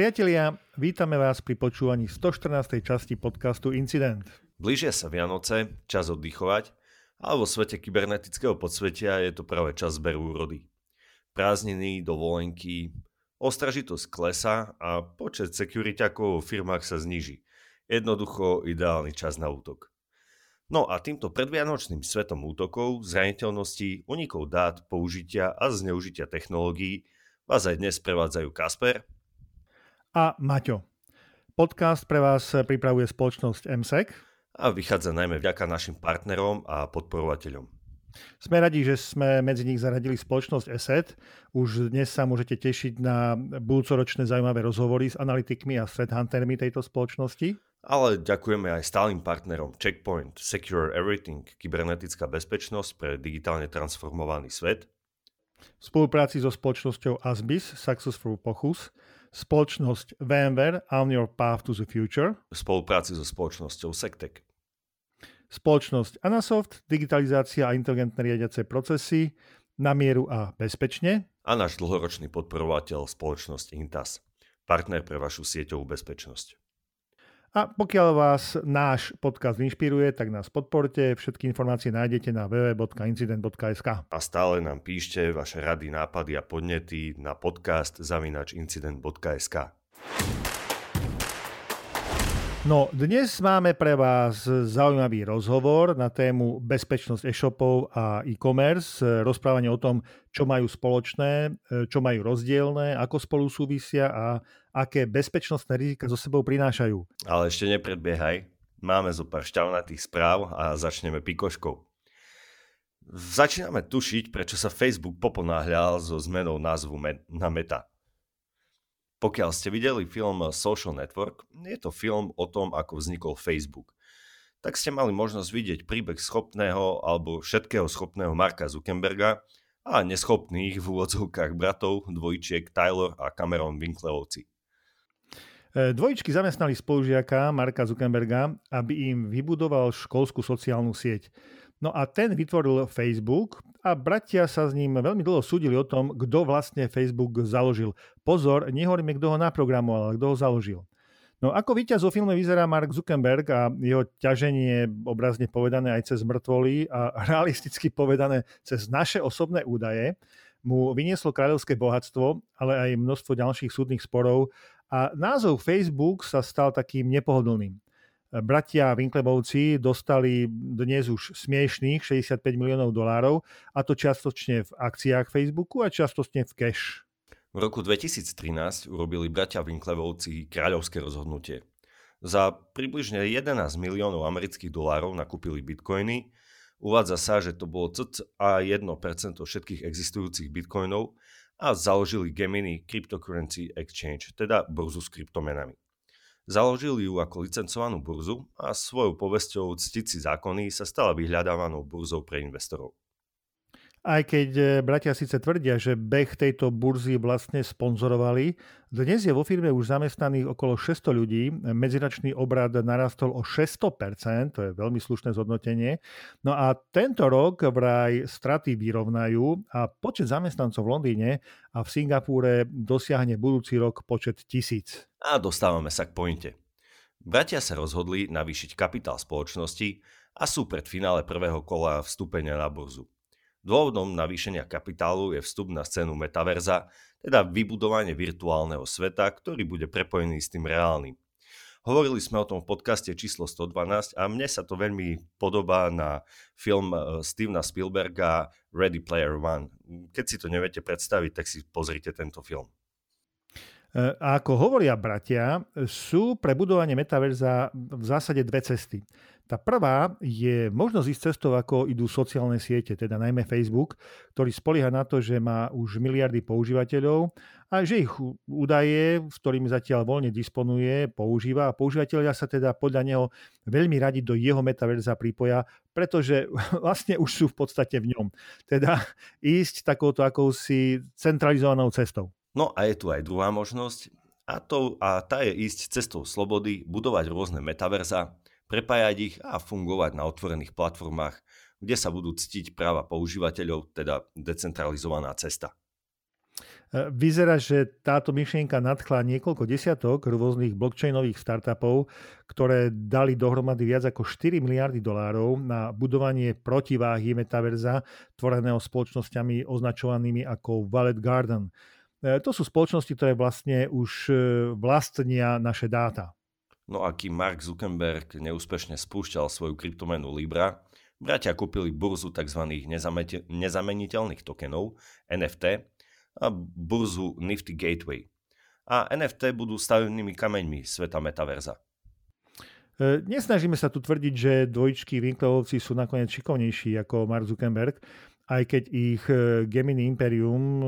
Priatelia, vítame vás pri počúvaní 114. časti podcastu Incident. Blížia sa Vianoce, čas oddychovať, ale vo svete kybernetického podsvetia je to práve čas zberu úrody. Prázdniny, dovolenky, ostražitosť klesa a počet sekuriťakov vo firmách sa zníži. Jednoducho ideálny čas na útok. No a týmto predvianočným svetom útokov, zraniteľností, unikov dát, použitia a zneužitia technológií vás aj dnes prevádzajú Kasper a Maťo. Podcast pre vás pripravuje spoločnosť MSEC a vychádza najmä vďaka našim partnerom a podporovateľom. Sme radi, že sme medzi nich zaradili spoločnosť ESET. Už dnes sa môžete tešiť na budúcoročné zaujímavé rozhovory s analytikmi a threat-huntermi tejto spoločnosti. Ale ďakujeme aj stálym partnerom Checkpoint, Secure Everything, kybernetická bezpečnosť pre digitálne transformovaný svet. V spolupráci so spoločnosťou Asbis, Successful Pochus, spoločnosť VMware On Your Path to the Future, v spolupráci so spoločnosťou Sectec, spoločnosť Anasoft, digitalizácia a inteligentné riadiace procesy na mieru a bezpečne. A náš dlhoročný podporovateľ spoločnosť Intas, partner pre vašu sieťovú bezpečnosť. A pokiaľ vás náš podcast inšpiruje, tak nás podporte. Všetky informácie nájdete na www.incident.sk. A stále nám píšte vaše rady, nápady a podnety na podcast zavinačincident.sk. No, dnes máme pre vás zaujímavý rozhovor na tému bezpečnosť e-shopov a e-commerce, rozprávanie o tom, čo majú spoločné, čo majú rozdielne, ako spolu súvisia a aké bezpečnostné rizika so sebou prinášajú. Ale ešte nepredbiehaj, máme zo pár šťavnatých správ a začneme pikoškou. Začíname tušiť, prečo sa Facebook poponáhľal so zmenou názvu na Meta. Pokiaľ ste videli film Social Network, je to film o tom, ako vznikol Facebook. Tak ste mali možnosť vidieť príbeh schopného alebo všetkého schopného Marka Zuckerberga a neschopných v úvodzovkách bratov dvojčiek Tyler a Cameron Winklerovci. E, dvojičky zamestnali spolužiaka Marka Zuckerberga, aby im vybudoval školskú sociálnu sieť. No a ten vytvoril Facebook a bratia sa s ním veľmi dlho súdili o tom, kto vlastne Facebook založil. Pozor, nehovoríme, kto ho naprogramoval, ale kto ho založil. No ako víťaz vo filme vyzerá Mark Zuckerberg a jeho ťaženie obrazne povedané aj cez mŕtvoly a realisticky povedané cez naše osobné údaje mu vynieslo kráľovské bohatstvo, ale aj množstvo ďalších súdnych sporov a názov Facebook sa stal takým nepohodlným bratia Winklebovci dostali dnes už smiešných 65 miliónov dolárov a to čiastočne v akciách Facebooku a čiastočne v cash. V roku 2013 urobili bratia Winklevovci kráľovské rozhodnutie. Za približne 11 miliónov amerických dolárov nakúpili bitcoiny. Uvádza sa, že to bolo cca 1% všetkých existujúcich bitcoinov a založili Gemini Cryptocurrency Exchange, teda burzu s kryptomenami. Založili ju ako licencovanú burzu a svojou povesťou ctiť si zákony sa stala vyhľadávanou burzou pre investorov. Aj keď e, bratia síce tvrdia, že beh tejto burzy vlastne sponzorovali, dnes je vo firme už zamestnaných okolo 600 ľudí, medziračný obrad narastol o 600%, to je veľmi slušné zhodnotenie. No a tento rok vraj straty vyrovnajú a počet zamestnancov v Londýne a v Singapúre dosiahne budúci rok počet tisíc. A dostávame sa k pointe. Bratia sa rozhodli navýšiť kapitál spoločnosti a sú pred finále prvého kola vstúpenia na burzu. Dôvodom navýšenia kapitálu je vstup na scénu metaverza, teda vybudovanie virtuálneho sveta, ktorý bude prepojený s tým reálnym. Hovorili sme o tom v podcaste číslo 112 a mne sa to veľmi podobá na film e, Stevena Spielberga Ready Player One. Keď si to neviete predstaviť, tak si pozrite tento film. E, a ako hovoria bratia, sú pre budovanie metaverza v zásade dve cesty. Tá prvá je možnosť ísť cestou, ako idú sociálne siete, teda najmä Facebook, ktorý spolieha na to, že má už miliardy používateľov a že ich údaje, s ktorými zatiaľ voľne disponuje, používa a používateľia sa teda podľa neho veľmi radi do jeho metaverza pripoja, pretože vlastne už sú v podstate v ňom. Teda ísť takouto akousi centralizovanou cestou. No a je tu aj druhá možnosť, a, to, a tá je ísť cestou slobody, budovať rôzne metaverza, prepájať ich a fungovať na otvorených platformách, kde sa budú ctiť práva používateľov, teda decentralizovaná cesta. Vyzerá, že táto myšlienka nadchla niekoľko desiatok rôznych blockchainových startupov, ktoré dali dohromady viac ako 4 miliardy dolárov na budovanie protiváhy metaverza, tvoreného spoločnosťami označovanými ako Wallet Garden. E, to sú spoločnosti, ktoré vlastne už e, vlastnia naše dáta. No a kým Mark Zuckerberg neúspešne spúšťal svoju kryptomenu Libra, bratia kúpili burzu tzv. nezameniteľných tokenov NFT a burzu Nifty Gateway. A NFT budú stavebnými kameňmi sveta metaverza. E, nesnažíme sa tu tvrdiť, že dvojčky Winkleovci sú nakoniec šikovnejší ako Mark Zuckerberg, aj keď ich e, Gemini Imperium e,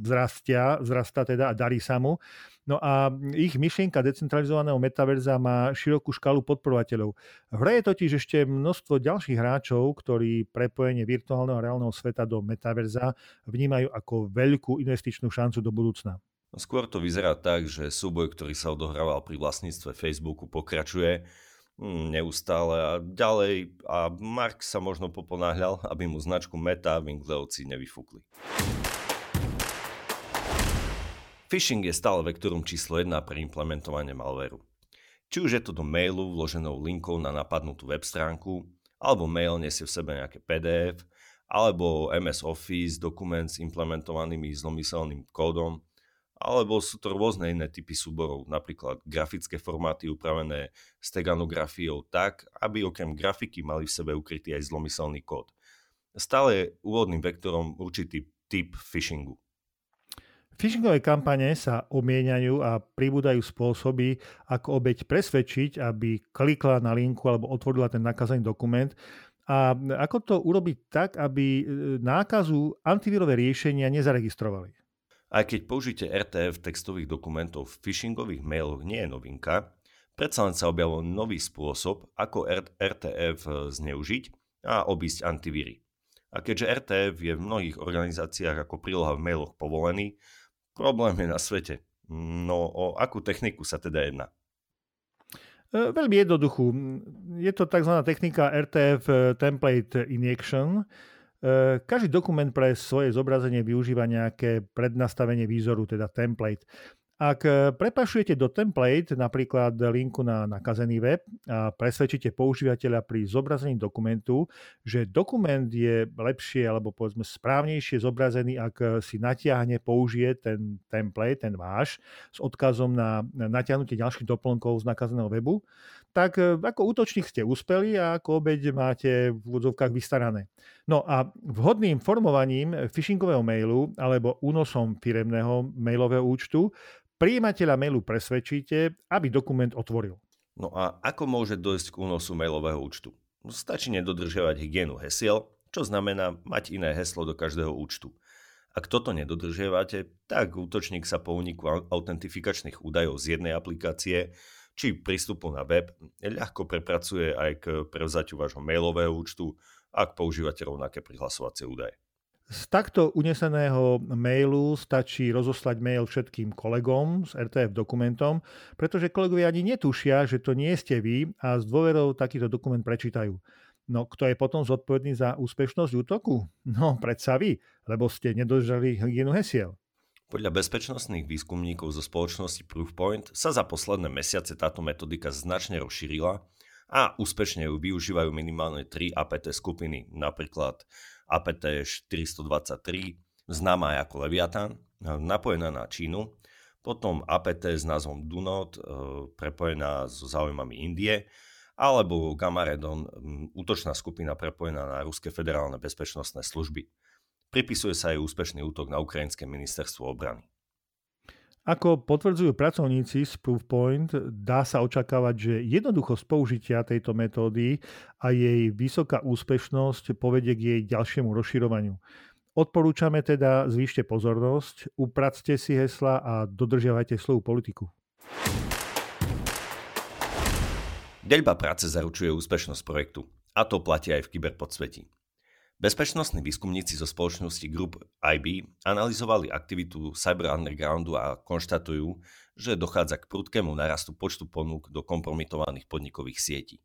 vzrastia, vzrastá teda a darí sa mu. No a ich myšlienka decentralizovaného metaverza má širokú škálu podporovateľov. V hre je totiž ešte množstvo ďalších hráčov, ktorí prepojenie virtuálneho a reálneho sveta do metaverza vnímajú ako veľkú investičnú šancu do budúcna. Skôr to vyzerá tak, že súboj, ktorý sa odohrával pri vlastníctve Facebooku, pokračuje hm, neustále a ďalej a Mark sa možno poponáhľal, aby mu značku Meta Winkleovci nevyfúkli. Phishing je stále vektorom číslo 1 pre implementovanie malwareu. Či už je to do mailu vloženou linkou na napadnutú web stránku, alebo mail nesie v sebe nejaké PDF, alebo MS Office dokument s implementovanými zlomyselným kódom, alebo sú to rôzne iné typy súborov, napríklad grafické formáty upravené steganografiou tak, aby okrem grafiky mali v sebe ukrytý aj zlomyselný kód. Stále je úvodným vektorom určitý typ phishingu. Phishingové kampane sa omieňajú a pribúdajú spôsoby, ako obeď presvedčiť, aby klikla na linku alebo otvorila ten nakazaný dokument. A ako to urobiť tak, aby e, nákazu antivírové riešenia nezaregistrovali? Aj keď použitie RTF textových dokumentov v phishingových mailoch nie je novinka, predsa len sa objavil nový spôsob, ako RTF e, zneužiť a obísť antivíry. A keďže RTF je v mnohých organizáciách ako príloha v mailoch povolený, Problém je na svete. No o akú techniku sa teda jedná? E, veľmi jednoduchú. Je to tzv. technika RTF e, Template Injection. E, každý dokument pre svoje zobrazenie využíva nejaké prednastavenie výzoru, teda template. Ak e, prepašujete do template napríklad linku na nakazený web a presvedčíte používateľa pri zobrazení dokumentu, že dokument je lepšie alebo povedzme správnejšie zobrazený, ak si natiahne, použije ten template, ten váš, s odkazom na natiahnutie ďalších doplnkov z nakazeného webu, tak e, ako útočník ste uspeli a ako obeď máte v úvodzovkách vystarané. No a vhodným formovaním phishingového mailu alebo únosom firemného mailového účtu Prijímateľa mailu presvedčíte, aby dokument otvoril. No a ako môže dojsť k únosu mailového účtu? No, stačí nedodržiavať hygienu hesiel, čo znamená mať iné heslo do každého účtu. Ak toto nedodržiavate, tak útočník sa po úniku autentifikačných údajov z jednej aplikácie či prístupu na web ľahko prepracuje aj k prevzatiu vášho mailového účtu, ak používate rovnaké prihlasovacie údaje. Z takto uneseného mailu stačí rozoslať mail všetkým kolegom s RTF dokumentom, pretože kolegovia ani netušia, že to nie ste vy a s dôverou takýto dokument prečítajú. No kto je potom zodpovedný za úspešnosť útoku? No predsa vy, lebo ste nedržali hygienu hesiel. Podľa bezpečnostných výskumníkov zo spoločnosti Proofpoint sa za posledné mesiace táto metodika značne rozšírila a úspešne ju využívajú minimálne 3 APT skupiny, napríklad APT 423, známa aj ako Leviathan, napojená na Čínu, potom APT s názvom Dunot, e, prepojená so záujmami Indie, alebo Gamaredon, útočná skupina prepojená na Ruské federálne bezpečnostné služby. Pripisuje sa aj úspešný útok na ukrajinské ministerstvo obrany. Ako potvrdzujú pracovníci z Proofpoint, dá sa očakávať, že jednoduchosť použitia tejto metódy a jej vysoká úspešnosť povedie k jej ďalšiemu rozširovaniu. Odporúčame teda zvýšte pozornosť, upracte si hesla a dodržiavajte slovu politiku. Deľba práce zaručuje úspešnosť projektu. A to platí aj v kyberpodsvetí. Bezpečnostní výskumníci zo spoločnosti Group IB analyzovali aktivitu Cyber Undergroundu a konštatujú, že dochádza k prudkému narastu počtu ponúk do kompromitovaných podnikových sietí.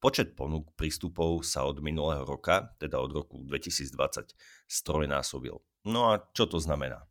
Počet ponúk prístupov sa od minulého roka, teda od roku 2020, strojnásobil. No a čo to znamená?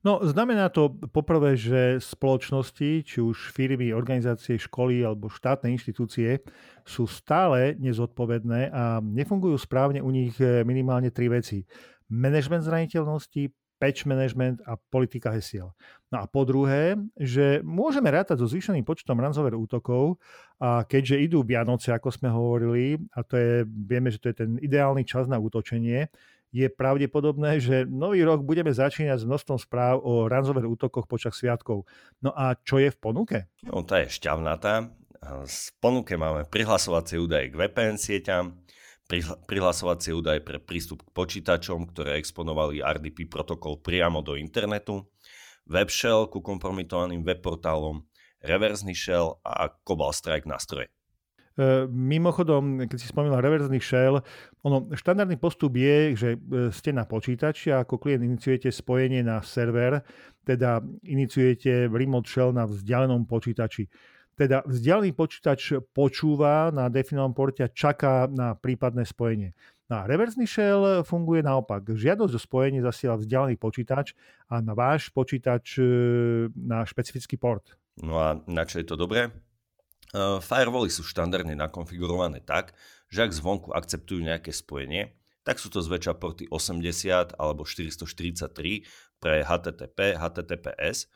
No, znamená to poprvé, že spoločnosti, či už firmy, organizácie, školy alebo štátne inštitúcie sú stále nezodpovedné a nefungujú správne u nich e, minimálne tri veci. Management zraniteľnosti, patch management a politika hesiel. No a po druhé, že môžeme rátať so zvýšeným počtom ransomware útokov a keďže idú Vianoce, ako sme hovorili, a to je, vieme, že to je ten ideálny čas na útočenie, je pravdepodobné, že nový rok budeme začínať s množstvom správ o ransomware útokoch počas sviatkov. No a čo je v ponuke? No, tá je šťavnatá. V ponuke máme prihlasovacie údaje k VPN sieťam, prihlasovacie údaje pre prístup k počítačom, ktoré exponovali RDP protokol priamo do internetu, web shell ku kompromitovaným web portálom, reverzný shell a Cobalt Strike nástroje. E, mimochodom, keď si spomínal reverzný shell, ono, štandardný postup je, že e, ste na počítači a ako klient iniciujete spojenie na server, teda iniciujete remote shell na vzdialenom počítači. Teda vzdialený počítač počúva na definovanom porte a čaká na prípadné spojenie. Na reverzný shell funguje naopak. Žiadosť o spojenie zasiela vzdialený počítač a na váš počítač e, na špecifický port. No a na čo je to dobré? Uh, firewally sú štandardne nakonfigurované tak, že ak zvonku akceptujú nejaké spojenie, tak sú to zväčša porty 80 alebo 443 pre HTTP, HTTPS,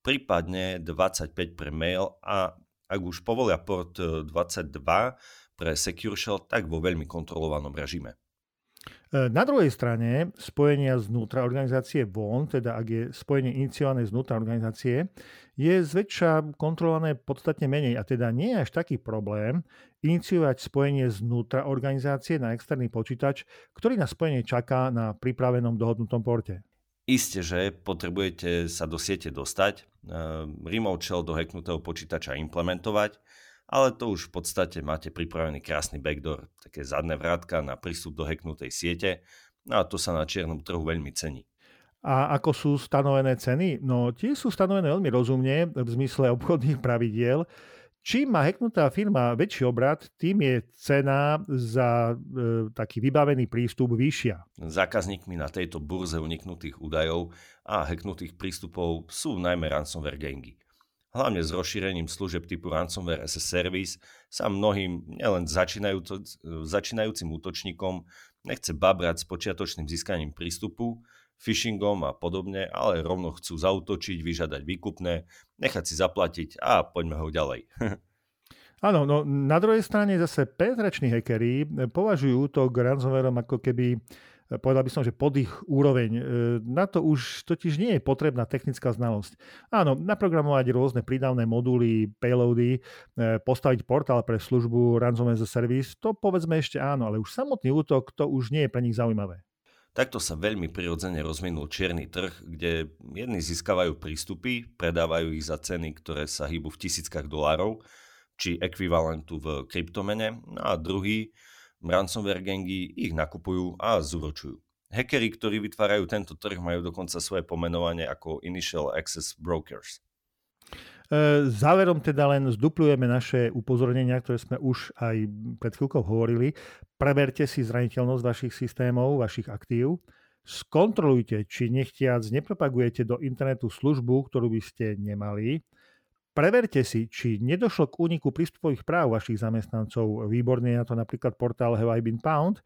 prípadne 25 pre mail a ak už povolia port 22 pre Secure Shell, tak vo veľmi kontrolovanom režime. E, na druhej strane spojenia znútra organizácie von, teda ak je spojenie iniciované znútra organizácie, je zväčša kontrolované podstatne menej a teda nie je až taký problém iniciovať spojenie znútra organizácie na externý počítač, ktorý na spojenie čaká na pripravenom dohodnutom porte. Isté, že potrebujete sa do siete dostať, e, remote shell do hacknutého počítača implementovať, ale to už v podstate máte pripravený krásny backdoor, také zadné vrátka na prístup do hacknutej siete no a to sa na čiernom trhu veľmi cení. A ako sú stanovené ceny? No tie sú stanovené veľmi rozumne v zmysle obchodných pravidiel. Čím má hacknutá firma väčší obrad, tým je cena za e, taký vybavený prístup vyššia. Zákazníkmi na tejto burze uniknutých údajov a hacknutých prístupov sú najmä ransomware gangy. Hlavne s rozšírením služeb typu Ransomware as a Service sa mnohým, nielen začínajúcim útočníkom, nechce babrať s počiatočným získaním prístupu, phishingom a podobne, ale rovno chcú zautočiť, vyžadať výkupné, nechať si zaplatiť a poďme ho ďalej. Áno, no na druhej strane zase penetrační hackeri považujú to ransomwareom ako keby povedal by som, že pod ich úroveň. E, na to už totiž nie je potrebná technická znalosť. Áno, naprogramovať rôzne prídavné moduly, payloady, e, postaviť portál pre službu Ransomware as a Service, to povedzme ešte áno, ale už samotný útok to už nie je pre nich zaujímavé. Takto sa veľmi prirodzene rozvinul čierny trh, kde jedni získavajú prístupy, predávajú ich za ceny, ktoré sa hýbu v tisíckach dolárov, či ekvivalentu v kryptomene, no a druhý ransomware gangy ich nakupujú a zúročujú. Hackeri, ktorí vytvárajú tento trh, majú dokonca svoje pomenovanie ako Initial Access Brokers. E, záverom teda len zduplujeme naše upozornenia, ktoré sme už aj pred chvíľkou hovorili. Preverte si zraniteľnosť vašich systémov, vašich aktív. Skontrolujte, či nechtiac nepropagujete do internetu službu, ktorú by ste nemali. Preverte si, či nedošlo k úniku prístupových práv vašich zamestnancov. Výborne na to napríklad portál Have I Been Pound.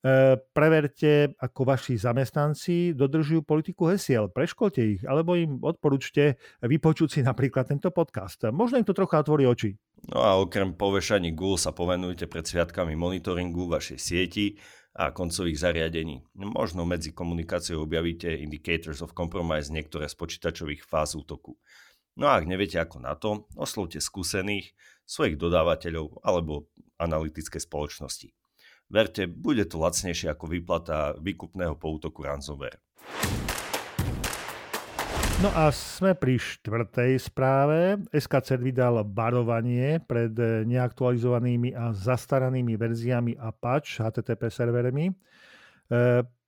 E, preverte, ako vaši zamestnanci dodržujú politiku hesiel. Preškolte ich, alebo im odporúčte vypočuť si napríklad tento podcast. Možno im to trocha otvorí oči. No a okrem povešaní Google sa povenujte pred sviatkami monitoringu vašej sieti a koncových zariadení. Možno medzi komunikáciou objavíte indicators of compromise niektoré z počítačových fáz útoku. No a ak neviete ako na to, oslovte skúsených, svojich dodávateľov alebo analytické spoločnosti. Verte, bude to lacnejšie ako výplata výkupného poutoku ransomware. No a sme pri štvrtej správe. SKC vydal varovanie pred neaktualizovanými a zastaranými verziami Apache HTTP servermi.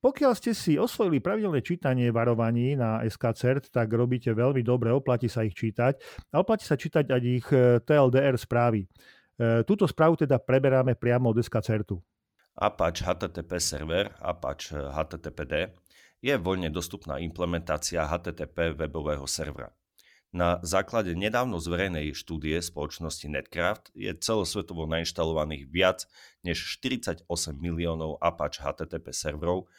Pokiaľ ste si osvojili pravidelné čítanie varovaní na SKCERT, tak robíte veľmi dobre, oplatí sa ich čítať a oplatí sa čítať aj ich e, TLDR správy. E, túto správu teda preberáme priamo od SKCERTu. Apache HTTP server, Apache HTTPD, je voľne dostupná implementácia HTTP webového servera. Na základe nedávno zverejnej štúdie spoločnosti Netcraft je celosvetovo nainštalovaných viac než 48 miliónov Apache HTTP serverov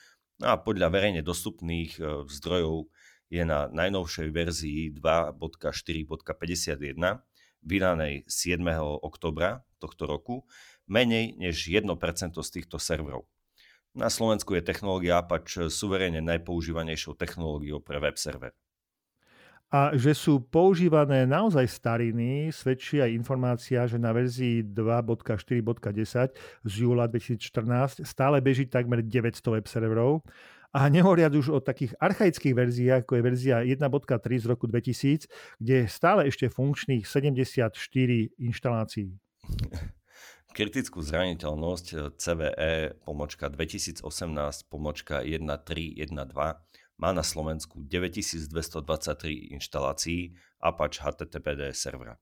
no a podľa verejne dostupných e, zdrojov je na najnovšej verzii 2.4.51 vydanej 7. oktobra tohto roku menej než 1% z týchto serverov. Na Slovensku je technológia Apache suverene najpoužívanejšou technológiou pre web server. A že sú používané naozaj stariny, svedčí aj informácia, že na verzii 2.4.10 z júla 2014 stále beží takmer 900 web serverov. A nehovoriac už o takých archaických verziách, ako je verzia 1.3 z roku 2000, kde je stále ešte funkčných 74 inštalácií. Kritickú zraniteľnosť CVE pomočka 2018 pomočka 1312 má na Slovensku 9223 inštalácií Apache HTTPD servera.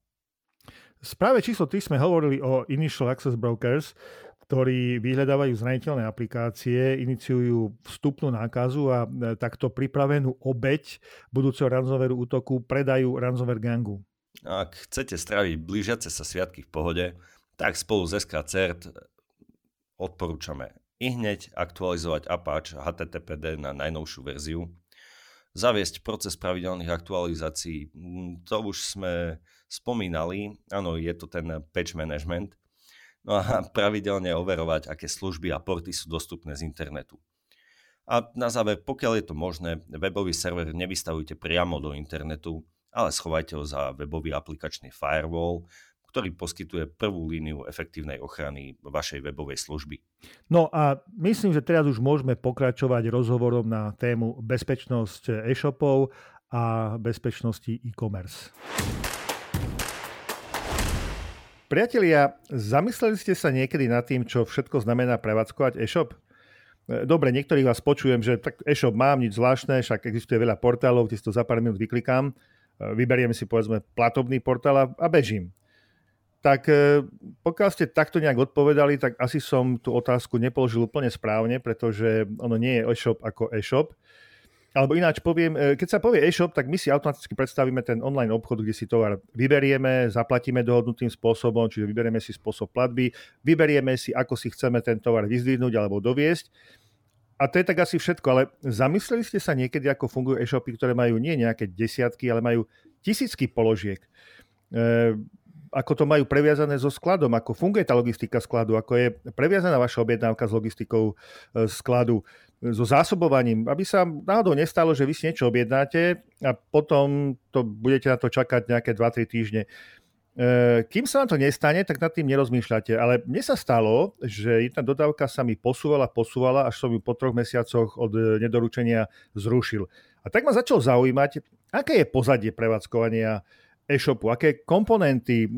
V správe číslo 3 sme hovorili o Initial Access Brokers, ktorí vyhľadávajú zraniteľné aplikácie, iniciujú vstupnú nákazu a e, takto pripravenú obeď budúceho ransomware útoku predajú ransomware gangu. Ak chcete straviť blížiace sa sviatky v pohode, tak spolu s SKCERT odporúčame i hneď aktualizovať Apache HTTPD na najnovšiu verziu, zaviesť proces pravidelných aktualizácií, mm, to už sme spomínali, áno, je to ten patch management, no a pravidelne overovať, aké služby a porty sú dostupné z internetu. A na záver, pokiaľ je to možné, webový server nevystavujte priamo do internetu, ale schovajte ho za webový aplikačný firewall, ktorý poskytuje prvú líniu efektívnej ochrany vašej webovej služby. No a myslím, že teraz už môžeme pokračovať rozhovorom na tému bezpečnosť e-shopov a bezpečnosti e-commerce. Priatelia, zamysleli ste sa niekedy nad tým, čo všetko znamená prevádzkovať e-shop? Dobre, niektorých vás počujem, že tak e-shop mám, nič zvláštne, však existuje veľa portálov, kde si to za pár minút vyklikám, vyberiem si povedzme platobný portál a bežím tak e, pokiaľ ste takto nejak odpovedali, tak asi som tú otázku nepoložil úplne správne, pretože ono nie je e-shop ako e-shop. Alebo ináč poviem, e, keď sa povie e-shop, tak my si automaticky predstavíme ten online obchod, kde si tovar vyberieme, zaplatíme dohodnutým spôsobom, čiže vyberieme si spôsob platby, vyberieme si, ako si chceme ten tovar vyzdvihnúť alebo doviesť. A to je tak asi všetko, ale zamysleli ste sa niekedy, ako fungujú e-shopy, ktoré majú nie nejaké desiatky, ale majú tisícky položiek. E, ako to majú previazané so skladom, ako funguje tá logistika skladu, ako je previazaná vaša objednávka s logistikou e, skladu, so zásobovaním, aby sa náhodou nestalo, že vy si niečo objednáte a potom to budete na to čakať nejaké 2-3 týždne. E, kým sa vám to nestane, tak nad tým nerozmýšľate. Ale mne sa stalo, že jedna dodávka sa mi posúvala, posúvala, až som ju po troch mesiacoch od nedoručenia zrušil. A tak ma začal zaujímať, aké je pozadie prevádzkovania e-shopu, aké komponenty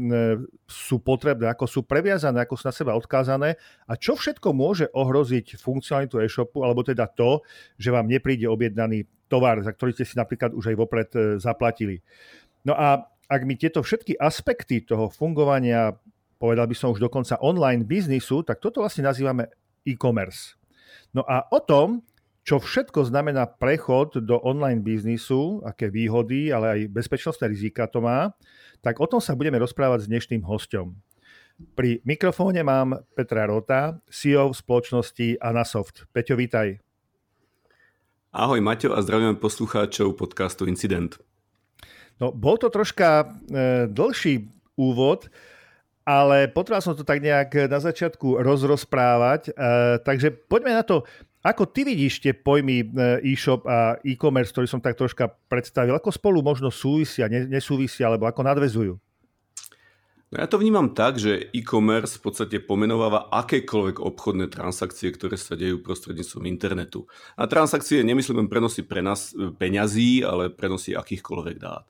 sú potrebné, ako sú previazané, ako sú na seba odkázané a čo všetko môže ohroziť funkcionalitu e-shopu, alebo teda to, že vám nepríde objednaný tovar, za ktorý ste si napríklad už aj vopred e, zaplatili. No a ak mi tieto všetky aspekty toho fungovania, povedal by som už dokonca online biznisu, tak toto vlastne nazývame e-commerce. No a o tom, čo všetko znamená prechod do online biznisu, aké výhody, ale aj bezpečnostné rizika to má, tak o tom sa budeme rozprávať s dnešným hostom. Pri mikrofóne mám Petra Rota, CEO v spoločnosti Anasoft. Peťo, vítaj. Ahoj Maťo a zdravím poslucháčov podcastu Incident. No, bol to troška e, dlhší úvod, ale potreboval som to tak nejak na začiatku rozrozprávať, e, takže poďme na to. Ako ty vidíš tie pojmy e, e-shop a e-commerce, ktorý som tak troška predstavil? Ako spolu možno súvisia, nesúvisia, alebo ako nadvezujú? No ja to vnímam tak, že e-commerce v podstate pomenováva akékoľvek obchodné transakcie, ktoré sa dejú prostredníctvom internetu. A transakcie nemyslím len prenosy pre nás e, peňazí, ale prenosy akýchkoľvek dát.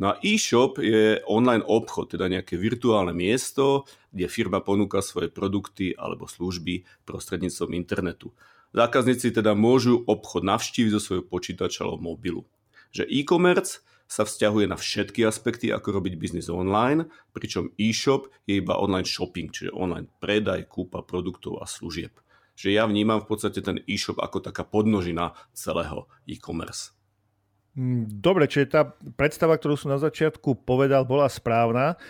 No a e-shop je online obchod, teda nejaké virtuálne miesto, kde firma ponúka svoje produkty alebo služby prostredníctvom internetu. Zákazníci teda môžu obchod navštíviť zo svojho počítača alebo mobilu. Že e-commerce sa vzťahuje na všetky aspekty, ako robiť biznis online, pričom e-shop je iba online shopping, čiže online predaj, kúpa produktov a služieb. Že ja vnímam v podstate ten e-shop ako taká podnožina celého e-commerce. Mm, dobre, čiže tá predstava, ktorú som na začiatku povedal, bola správna.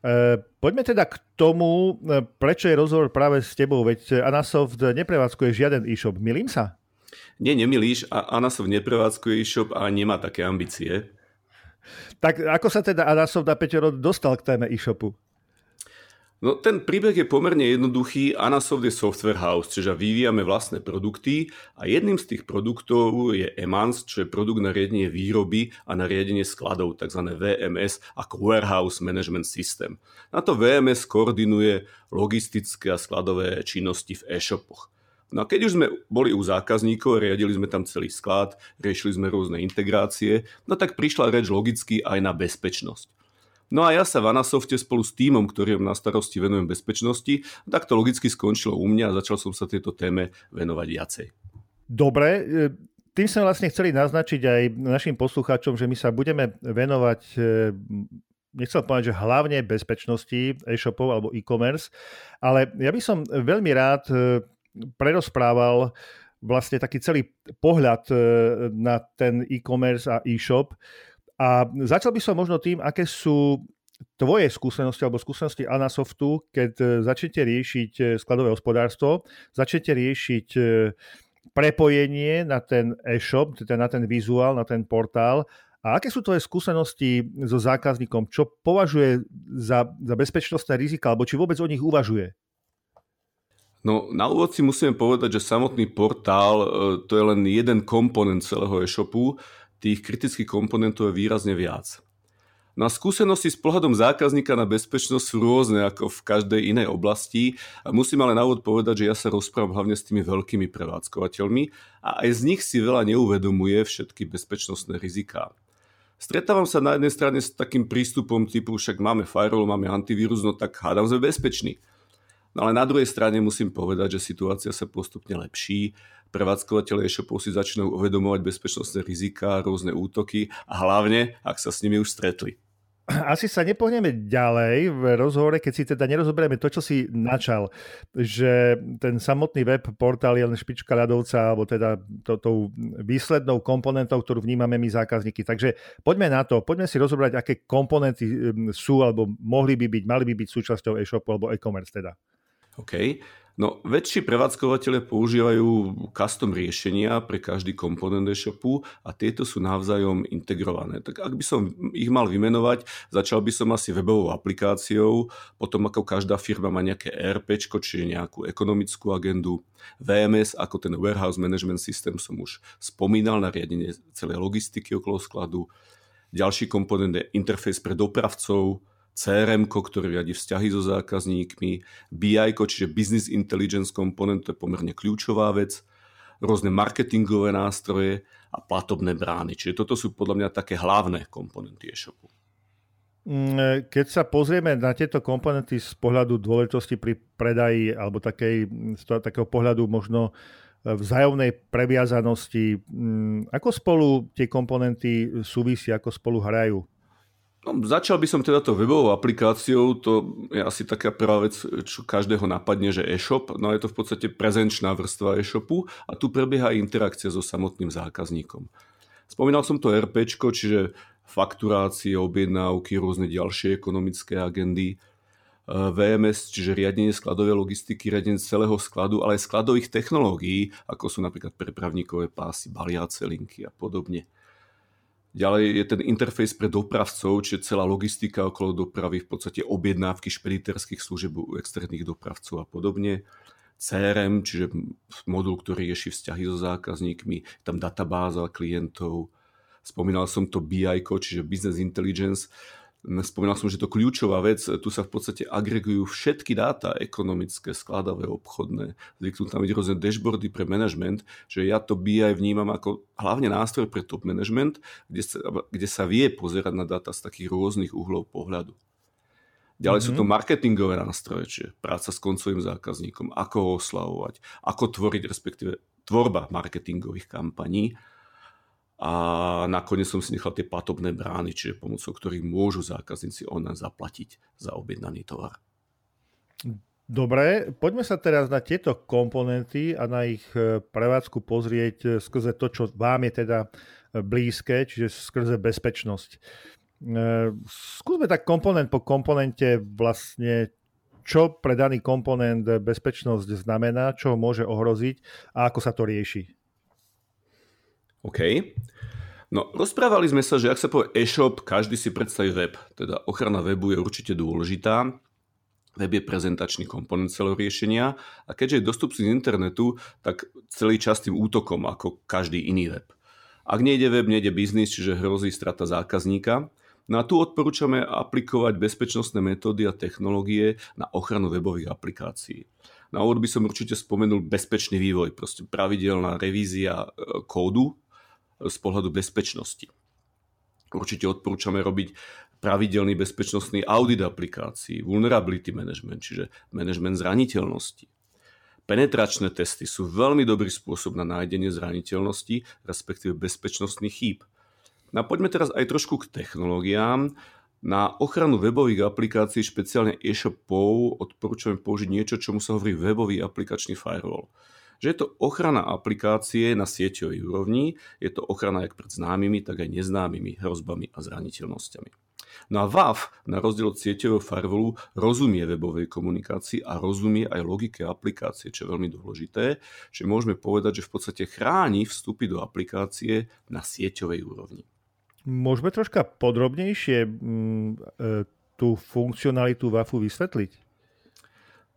E, poďme teda k tomu, e, prečo je rozhovor práve s tebou, veď Anasoft neprevádzkuje žiaden e-shop. Milím sa? Nie, nemilíš. Anasoft neprevádzkuje e-shop a nemá také ambície. Tak ako sa teda Anasoft a Peťo dostal k téme e-shopu? No ten príbeh je pomerne jednoduchý. Anasoft je software house, čiže vyvíjame vlastné produkty a jedným z tých produktov je EMANS, čo je produkt na riadenie výroby a na riadenie skladov, tzv. VMS ako Warehouse Management System. Na to VMS koordinuje logistické a skladové činnosti v e-shopoch. No a keď už sme boli u zákazníkov, riadili sme tam celý sklad, riešili sme rôzne integrácie, no tak prišla reč logicky aj na bezpečnosť. No a ja sa v Anasofte spolu s týmom, ktorý na starosti venujem bezpečnosti, tak to logicky skončilo u mňa a začal som sa tejto téme venovať viacej. Dobre, e, tým sme vlastne chceli naznačiť aj našim poslucháčom, že my sa budeme venovať e, nechcel povedať, že hlavne bezpečnosti e-shopov alebo e-commerce, ale ja by som veľmi rád e, prerozprával vlastne taký celý pohľad na ten e-commerce a e-shop, a začal by som možno tým, aké sú tvoje skúsenosti alebo skúsenosti Anasoftu, keď e, začnete riešiť e, skladové hospodárstvo, začnete riešiť e, prepojenie na ten e-shop, teda na ten vizuál, na ten portál a aké sú tvoje skúsenosti so zákazníkom? Čo považuje za, za bezpečnostné rizika, alebo či vôbec o nich uvažuje? No na úvod si musíme povedať, že samotný portál to je len jeden komponent celého e-shopu tých kritických komponentov je výrazne viac. Na skúsenosti s pohľadom zákazníka na bezpečnosť sú rôzne ako v každej inej oblasti a musím ale na úvod povedať, že ja sa rozprávam hlavne s tými veľkými prevádzkovateľmi a aj z nich si veľa neuvedomuje všetky bezpečnostné riziká. Stretávam sa na jednej strane s takým prístupom typu však máme firewall, máme antivírus, no tak hádam sme bezpeční. No ale na druhej strane musím povedať, že situácia sa postupne lepší prevádzkovateľe e-shopov si začnú uvedomovať bezpečnostné rizika, rôzne útoky a hlavne, ak sa s nimi už stretli. Asi sa nepohneme ďalej v rozhovore, keď si teda nerozoberieme to, čo si načal, že ten samotný web portál je len špička ľadovca, alebo teda to, tou výslednou komponentou, ktorú vnímame my zákazníky. Takže poďme na to, poďme si rozobrať, aké komponenty hm, sú, alebo mohli by byť, mali by byť súčasťou e-shopu alebo e-commerce teda. OK. No, väčší prevádzkovateľe používajú custom riešenia pre každý komponent e-shopu a tieto sú navzájom integrované. Tak ak by som ich mal vymenovať, začal by som asi webovou aplikáciou, potom ako každá firma má nejaké ERP, čiže nejakú ekonomickú agendu, VMS ako ten Warehouse Management System som už spomínal na riadenie celej logistiky okolo skladu. Ďalší komponent je interfejs pre dopravcov, CRM, ktorý riadi vzťahy so zákazníkmi, BI, čiže Business Intelligence komponent, to je pomerne kľúčová vec, rôzne marketingové nástroje a platobné brány. Čiže toto sú podľa mňa také hlavné komponenty e-shopu. Mm, keď sa pozrieme na tieto komponenty z pohľadu dôležitosti pri predaji alebo takej, z toho, takého pohľadu možno e, vzájomnej previazanosti, mm, ako spolu tie komponenty súvisia, ako spolu hrajú? No, začal by som teda to webovou aplikáciou, to je asi taká prvá vec, čo každého napadne, že e-shop, no je to v podstate prezenčná vrstva e-shopu a tu prebieha aj interakcia so samotným zákazníkom. Spomínal som to RP, čiže fakturácie, objednávky, rôzne ďalšie ekonomické agendy, e, VMS, čiže riadenie skladovej logistiky, riadenie celého skladu, ale aj skladových technológií, ako sú napríklad prepravníkové pásy, baliace linky a podobne. Ďalej je ten interfejs pre dopravcov, čiže celá logistika okolo dopravy, v podstate objednávky špediterských služieb u externých dopravcov a podobne. CRM, čiže modul, ktorý rieši vzťahy so zákazníkmi, tam databáza klientov. Spomínal som to BI, čiže Business Intelligence, Spomínal som, že to kľúčová vec, tu sa v podstate agregujú všetky dáta ekonomické, skladavé, obchodné. Zvyknú tam byť rôzne dashboardy pre management, že ja to BI vnímam ako hlavne nástroj pre top management, kde sa, kde sa vie pozerať na dáta z takých rôznych uhlov pohľadu. Ďalej mm-hmm. sú to mhm. marketingové nástroje, čiže práca s koncovým zákazníkom, ako ho oslavovať, ako tvoriť, respektíve tvorba marketingových kampaní a nakoniec som si nechal tie platobné brány, čiže pomocou ktorých môžu zákazníci online zaplatiť za objednaný tovar. Dobre, poďme sa teraz na tieto komponenty a na ich e, prevádzku pozrieť e, skrze to, čo vám je teda e, blízke, čiže skrze bezpečnosť. Skúsme tak komponent po komponente vlastne, čo pre daný komponent bezpečnosť znamená, čo ho môže ohroziť a ako sa to rieši. OK. No, rozprávali sme sa, že ak sa povie e-shop, každý si predstaví web. Teda ochrana webu je určite dôležitá Web je prezentačný komponent celého riešenia a keďže je dostupný z internetu, tak celý čas tým útokom ako každý iný web. Ak nejde web, nejde biznis, čiže hrozí strata zákazníka. No a tu odporúčame aplikovať bezpečnostné metódy a technológie na ochranu webových aplikácií. Na úvod by som určite spomenul bezpečný vývoj, proste pravidelná revízia e, kódu z pohľadu bezpečnosti. Určite odporúčame robiť pravidelný bezpečnostný audit aplikácií, vulnerability management, čiže management zraniteľnosti. Penetračné testy sú veľmi dobrý spôsob na nájdenie zraniteľnosti, respektíve bezpečnostných chýb. No poďme teraz aj trošku k technológiám. Na ochranu webových aplikácií, špeciálne e-shopov, odporúčame použiť niečo, čomu sa hovorí webový aplikačný firewall. Že je to ochrana aplikácie na sieťovej úrovni, je to ochrana jak pred známymi, tak aj neznámymi hrozbami a zraniteľnosťami. No a WAF, na rozdiel od sieťového firewallu, rozumie webovej komunikácii a rozumie aj logike aplikácie, čo je veľmi dôležité, že môžeme povedať, že v podstate chráni vstupy do aplikácie na sieťovej úrovni. Môžeme troška podrobnejšie mm, e, tú funkcionalitu WAFu vysvetliť?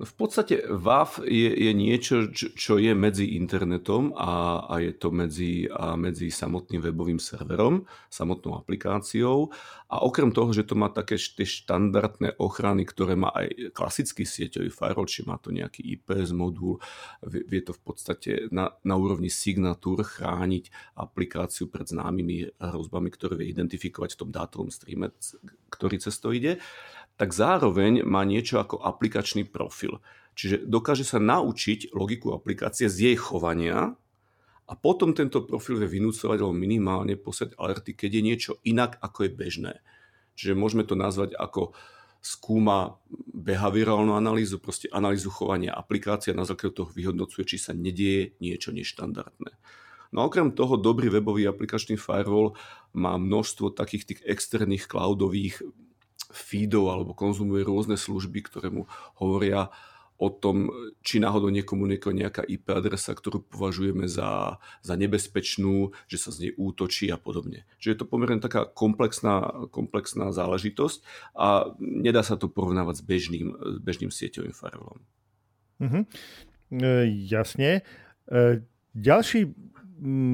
V podstate WAF je, je niečo, čo je medzi internetom a, a je to medzi, a medzi samotným webovým serverom, samotnou aplikáciou. A okrem toho, že to má také tie štandardné ochrany, ktoré má aj klasický sieťový firewall, či má to nejaký IPS modul, vie to v podstate na, na úrovni signatúr chrániť aplikáciu pred známymi hrozbami, ktoré vie identifikovať v tom dátovom streame, ktorý cez to ide tak zároveň má niečo ako aplikačný profil. Čiže dokáže sa naučiť logiku aplikácie z jej chovania a potom tento profil vie vynúcovať alebo minimálne posiať alerty, keď je niečo inak, ako je bežné. Čiže môžeme to nazvať ako skúma behaviorálnu analýzu, proste analýzu chovania aplikácie a na základe toho vyhodnocuje, či sa nedieje niečo neštandardné. No a okrem toho, dobrý webový aplikačný firewall má množstvo takých tých externých cloudových feedov alebo konzumuje rôzne služby, ktoré mu hovoria o tom, či náhodou nekomunikuje nejaká IP adresa, ktorú považujeme za, za nebezpečnú, že sa z nej útočí a podobne. Čiže je to pomerne taká komplexná, komplexná záležitosť a nedá sa to porovnávať s bežným, bežným sieťovým firewallom. Mm-hmm. E, jasne. E, ďalší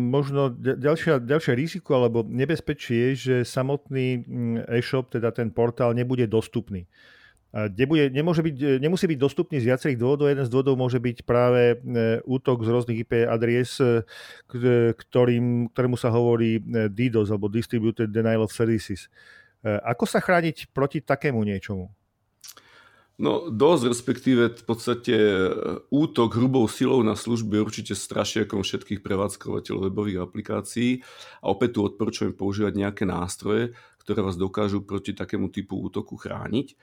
možno ďalšia, ďalšie riziko alebo nebezpečie je, že samotný e-shop, teda ten portál, nebude dostupný. Nebude, nemôže byť, nemusí byť dostupný z viacerých dôvodov. Jeden z dôvodov môže byť práve e, útok z rôznych IP adries, e, ktorým, ktorému sa hovorí e, DDoS alebo Distributed Denial of Services. Ako sa chrániť proti takému niečomu? No dosť, respektíve v podstate e, útok hrubou silou na služby je určite strašiakom všetkých prevádzkovateľov webových aplikácií a opäť tu odporúčujem používať nejaké nástroje, ktoré vás dokážu proti takému typu útoku chrániť.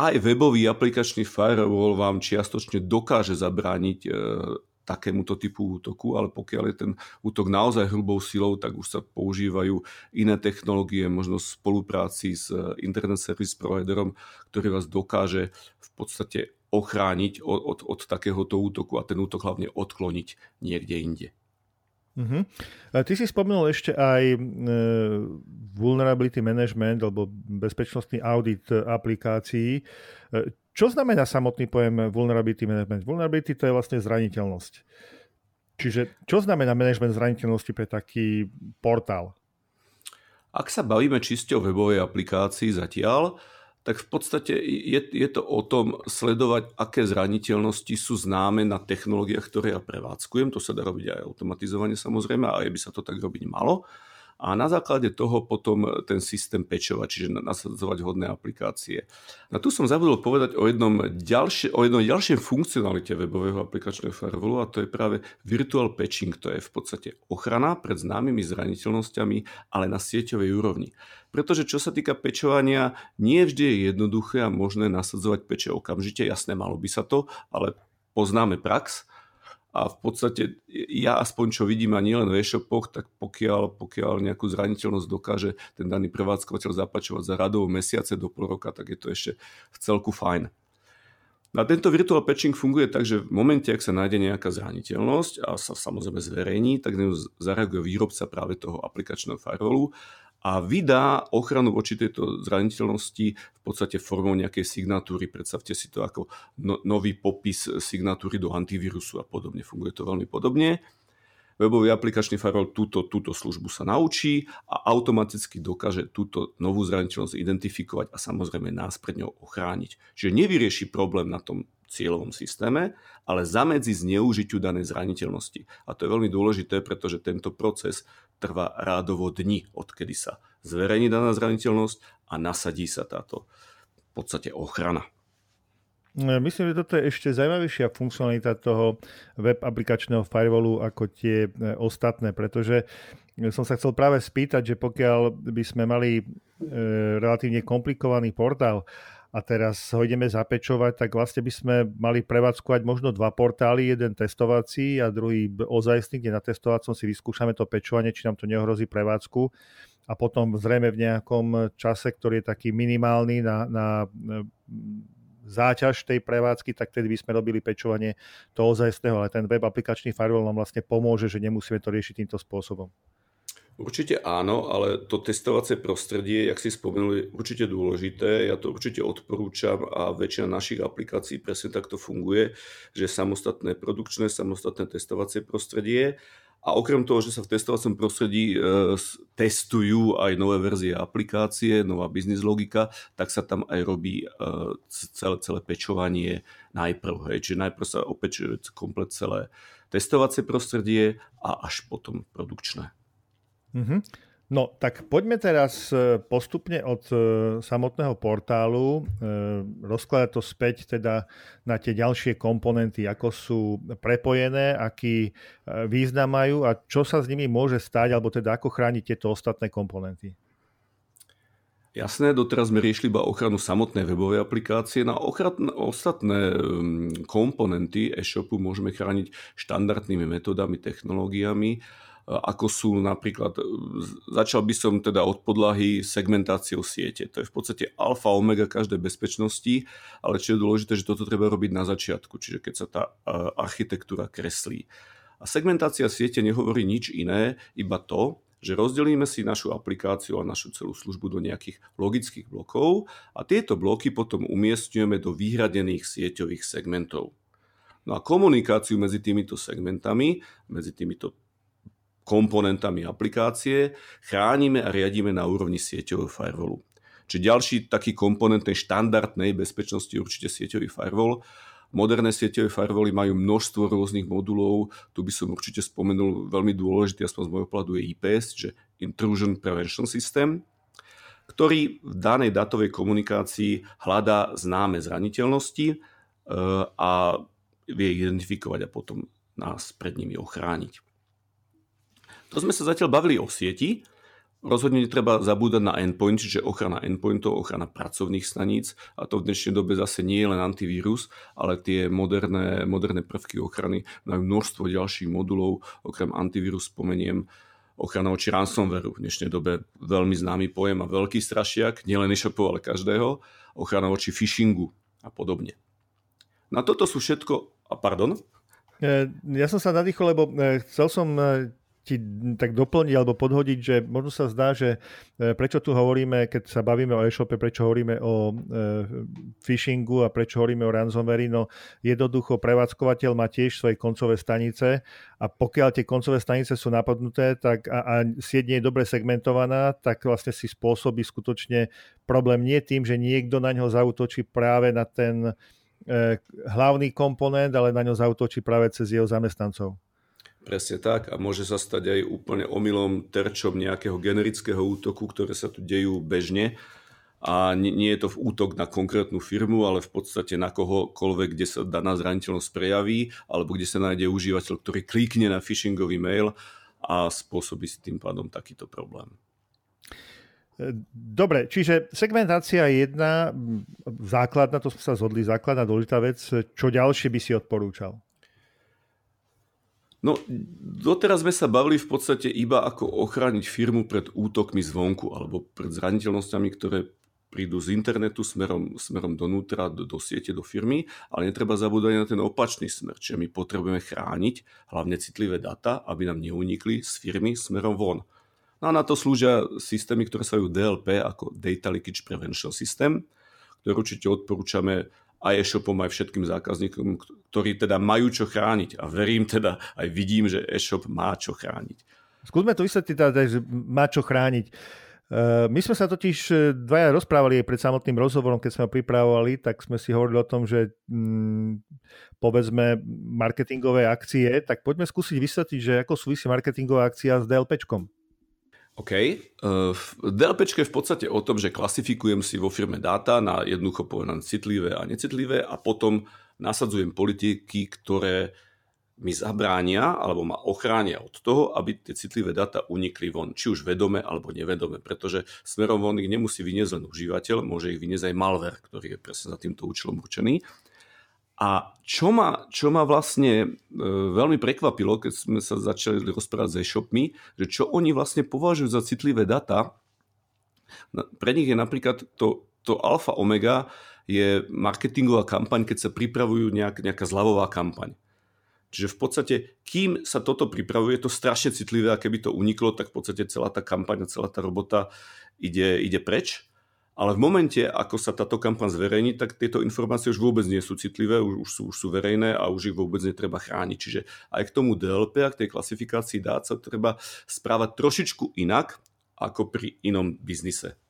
Aj webový aplikačný firewall vám čiastočne dokáže zabrániť e, takémuto typu útoku, ale pokiaľ je ten útok naozaj hrubou silou, tak už sa používajú iné technológie, možno v spolupráci s eh, Internet Service Providerom, ktorý vás dokáže v podstate ochrániť od, od, od takéhoto útoku a ten útok hlavne odkloniť niekde inde. Uh-huh. Ty si spomenul ešte aj uh, vulnerability management alebo bezpečnostný audit aplikácií. Uh, čo znamená samotný pojem vulnerability management? Vulnerability to je vlastne zraniteľnosť. Čiže čo znamená management zraniteľnosti pre taký portál? Ak sa bavíme čisto o webovej aplikácii zatiaľ, tak v podstate je, je to o tom sledovať, aké zraniteľnosti sú známe na technológiách, ktoré ja prevádzkujem. To sa dá robiť aj automatizovane samozrejme, ale by sa to tak robiť malo. A na základe toho potom ten systém pečovať, čiže nasadzovať hodné aplikácie. A tu som zabudol povedať o, jednom ďalšie, o jednom ďalšej funkcionalite webového aplikačného firewallu a to je práve virtual patching, to je v podstate ochrana pred známymi zraniteľnosťami, ale na sieťovej úrovni. Pretože čo sa týka pečovania, nie vždy je jednoduché a možné nasadzovať peče okamžite, jasné, malo by sa to, ale poznáme prax, a v podstate ja aspoň čo vidím a nielen v e-shopoch, tak pokiaľ, pokiaľ nejakú zraniteľnosť dokáže ten daný prevádzkovateľ zapačovať za radov mesiace do pol roka, tak je to ešte v celku fajn. A tento virtual patching funguje tak, že v momente, ak sa nájde nejaká zraniteľnosť a sa samozrejme zverejní, tak zareaguje výrobca práve toho aplikačného firewallu a vydá ochranu voči tejto zraniteľnosti v podstate formou nejakej signatúry. Predstavte si to ako no, nový popis signatúry do antivírusu a podobne. Funguje to veľmi podobne. Webový aplikačný firewall túto, túto službu sa naučí a automaticky dokáže túto novú zraniteľnosť identifikovať a samozrejme nás pred ňou ochrániť. Čiže nevyrieši problém na tom cieľovom systéme, ale zamedzi zneužitiu danej zraniteľnosti. A to je veľmi dôležité, pretože tento proces trvá rádovo dni, odkedy sa zverejní daná zraniteľnosť a nasadí sa táto v podstate ochrana. No, myslím, že toto je ešte zaujímavejšia funkcionalita toho web aplikačného firewallu ako tie e, ostatné, pretože som sa chcel práve spýtať, že pokiaľ by sme mali e, relatívne komplikovaný portál a teraz ho ideme zapečovať, tak vlastne by sme mali prevádzkovať možno dva portály, jeden testovací a druhý ozajstný, kde na testovacom si vyskúšame to pečovanie, či nám to neohrozí prevádzku a potom zrejme v nejakom čase, ktorý je taký minimálny na, na záťaž tej prevádzky, tak tedy by sme robili pečovanie toho ozajstného, ale ten web aplikačný firewall nám vlastne pomôže, že nemusíme to riešiť týmto spôsobom. Určite áno, ale to testovacie prostredie, jak si spomenuli, je určite dôležité. Ja to určite odporúčam a väčšina našich aplikácií presne takto funguje, že samostatné produkčné, samostatné testovacie prostredie. A okrem toho, že sa v testovacom prostredí e, testujú aj nové verzie aplikácie, nová biznis logika, tak sa tam aj robí e, celé, celé pečovanie najprv. Hej. Čiže najprv sa opečuje komplet celé testovacie prostredie a až potom produkčné. Mm-hmm. No tak poďme teraz e, postupne od e, samotného portálu e, rozkladať to späť teda na tie ďalšie komponenty, ako sú prepojené, aký význam majú a čo sa s nimi môže stať, alebo teda ako chrániť tieto ostatné komponenty. Jasné, doteraz sme riešili iba ochranu samotnej webovej aplikácie. Na ochratné, ostatné komponenty e-shopu môžeme chrániť štandardnými metodami, technológiami ako sú napríklad, e, začal by som teda od podlahy segmentáciou siete. To je v podstate alfa omega každej bezpečnosti, ale čo je dôležité, že toto treba robiť na začiatku, čiže keď sa tá e, architektúra kreslí. A segmentácia siete nehovorí nič iné, iba to, že rozdelíme si našu aplikáciu a našu celú službu do nejakých logických blokov a tieto bloky potom umiestňujeme do vyhradených sieťových segmentov. No a komunikáciu medzi týmito segmentami, medzi týmito komponentami aplikácie chránime a riadíme na úrovni sieťového firewallu. Čiže ďalší taký komponent tej štandardnej bezpečnosti určite sieťový firewall. Moderné sieťové firewally majú množstvo rôznych modulov. Tu by som určite spomenul veľmi dôležitý, aspoň z môjho pohľadu je IPS, že Intrusion Prevention System, ktorý v danej datovej komunikácii hľadá známe zraniteľnosti eh, a vie identifikovať a potom nás pred nimi ochrániť. To sme sa zatiaľ bavili o sieti. Rozhodne netreba zabúdať na endpoint, čiže ochrana endpointov, ochrana pracovných staníc a to v dnešnej dobe zase nie je len antivírus, ale tie moderné, moderné prvky ochrany majú množstvo ďalších modulov, okrem antivírus spomeniem ochrana voči ransomwareu. V dnešnej dobe veľmi známy pojem a veľký strašiak, nielen e-shopov, ale každého, ochrana voči phishingu a podobne. Na toto sú všetko... A pardon? E, ja som sa nadýchol, lebo e, chcel som e, ti tak doplniť alebo podhodiť, že možno sa zdá, že e, prečo tu hovoríme, keď sa bavíme o e-shope, prečo hovoríme o e, phishingu a prečo hovoríme o ransomware, no jednoducho prevádzkovateľ má tiež svoje koncové stanice a pokiaľ tie koncové stanice sú napadnuté tak a, a sieť nie je dobre segmentovaná, tak vlastne si spôsobí skutočne problém nie tým, že niekto na ňo zautočí práve na ten e, hlavný komponent, ale na ňo zautočí práve cez jeho zamestnancov. Presne tak a môže sa stať aj úplne omylom terčom nejakého generického útoku, ktoré sa tu dejú bežne a nie, je to v útok na konkrétnu firmu, ale v podstate na kohokoľvek, kde sa daná zraniteľnosť prejaví alebo kde sa nájde užívateľ, ktorý klikne na phishingový mail a spôsobí si tým pádom takýto problém. Dobre, čiže segmentácia je jedna základná, to sme sa zhodli, základná dôležitá vec. Čo ďalšie by si odporúčal? No, doteraz sme sa bavili v podstate iba ako ochrániť firmu pred útokmi zvonku alebo pred zraniteľnosťami, ktoré prídu z internetu smerom, smerom donútra, do, do siete, do firmy, ale netreba zabúdať na ten opačný smer, čiže my potrebujeme chrániť hlavne citlivé data, aby nám neunikli z firmy smerom von. No a na to slúžia systémy, ktoré sa DLP ako Data Leakage Prevention System, ktoré určite odporúčame aj e-shopom, aj všetkým zákazníkom, ktorí teda majú čo chrániť. A verím teda, aj vidím, že e-shop má čo chrániť. Skúsme to vysvetliť, teda, že má čo chrániť. E, my sme sa totiž e, dvaja rozprávali aj pred samotným rozhovorom, keď sme ho pripravovali, tak sme si hovorili o tom, že hm, povedzme marketingové akcie, tak poďme skúsiť vysvetliť, že ako súvisí marketingová akcia s DLPčkom. OK. Uh, DLP je v podstate o tom, že klasifikujem si vo firme dáta na jednoducho povedané citlivé a necitlivé a potom nasadzujem politiky, ktoré mi zabránia alebo ma ochránia od toho, aby tie citlivé dáta unikli von, či už vedome alebo nevedome, pretože smerom von ich nemusí vyniesť len užívateľ, môže ich vyniesť aj malware, ktorý je presne za týmto účelom určený. A čo ma, čo ma vlastne e, veľmi prekvapilo, keď sme sa začali rozprávať s e-shopmi, že čo oni vlastne považujú za citlivé data, pre nich je napríklad to, to alfa omega je marketingová kampaň, keď sa pripravujú nejak, nejaká zľavová kampaň. Čiže v podstate, kým sa toto pripravuje, je to strašne citlivé a keby to uniklo, tak v podstate celá tá kampaň a celá tá robota ide, ide preč. Ale v momente, ako sa táto kampaň zverejní, tak tieto informácie už vôbec nie sú citlivé, už, už, sú, už sú verejné a už ich vôbec netreba chrániť. Čiže aj k tomu DLP a k tej klasifikácii dát sa treba správať trošičku inak ako pri inom biznise.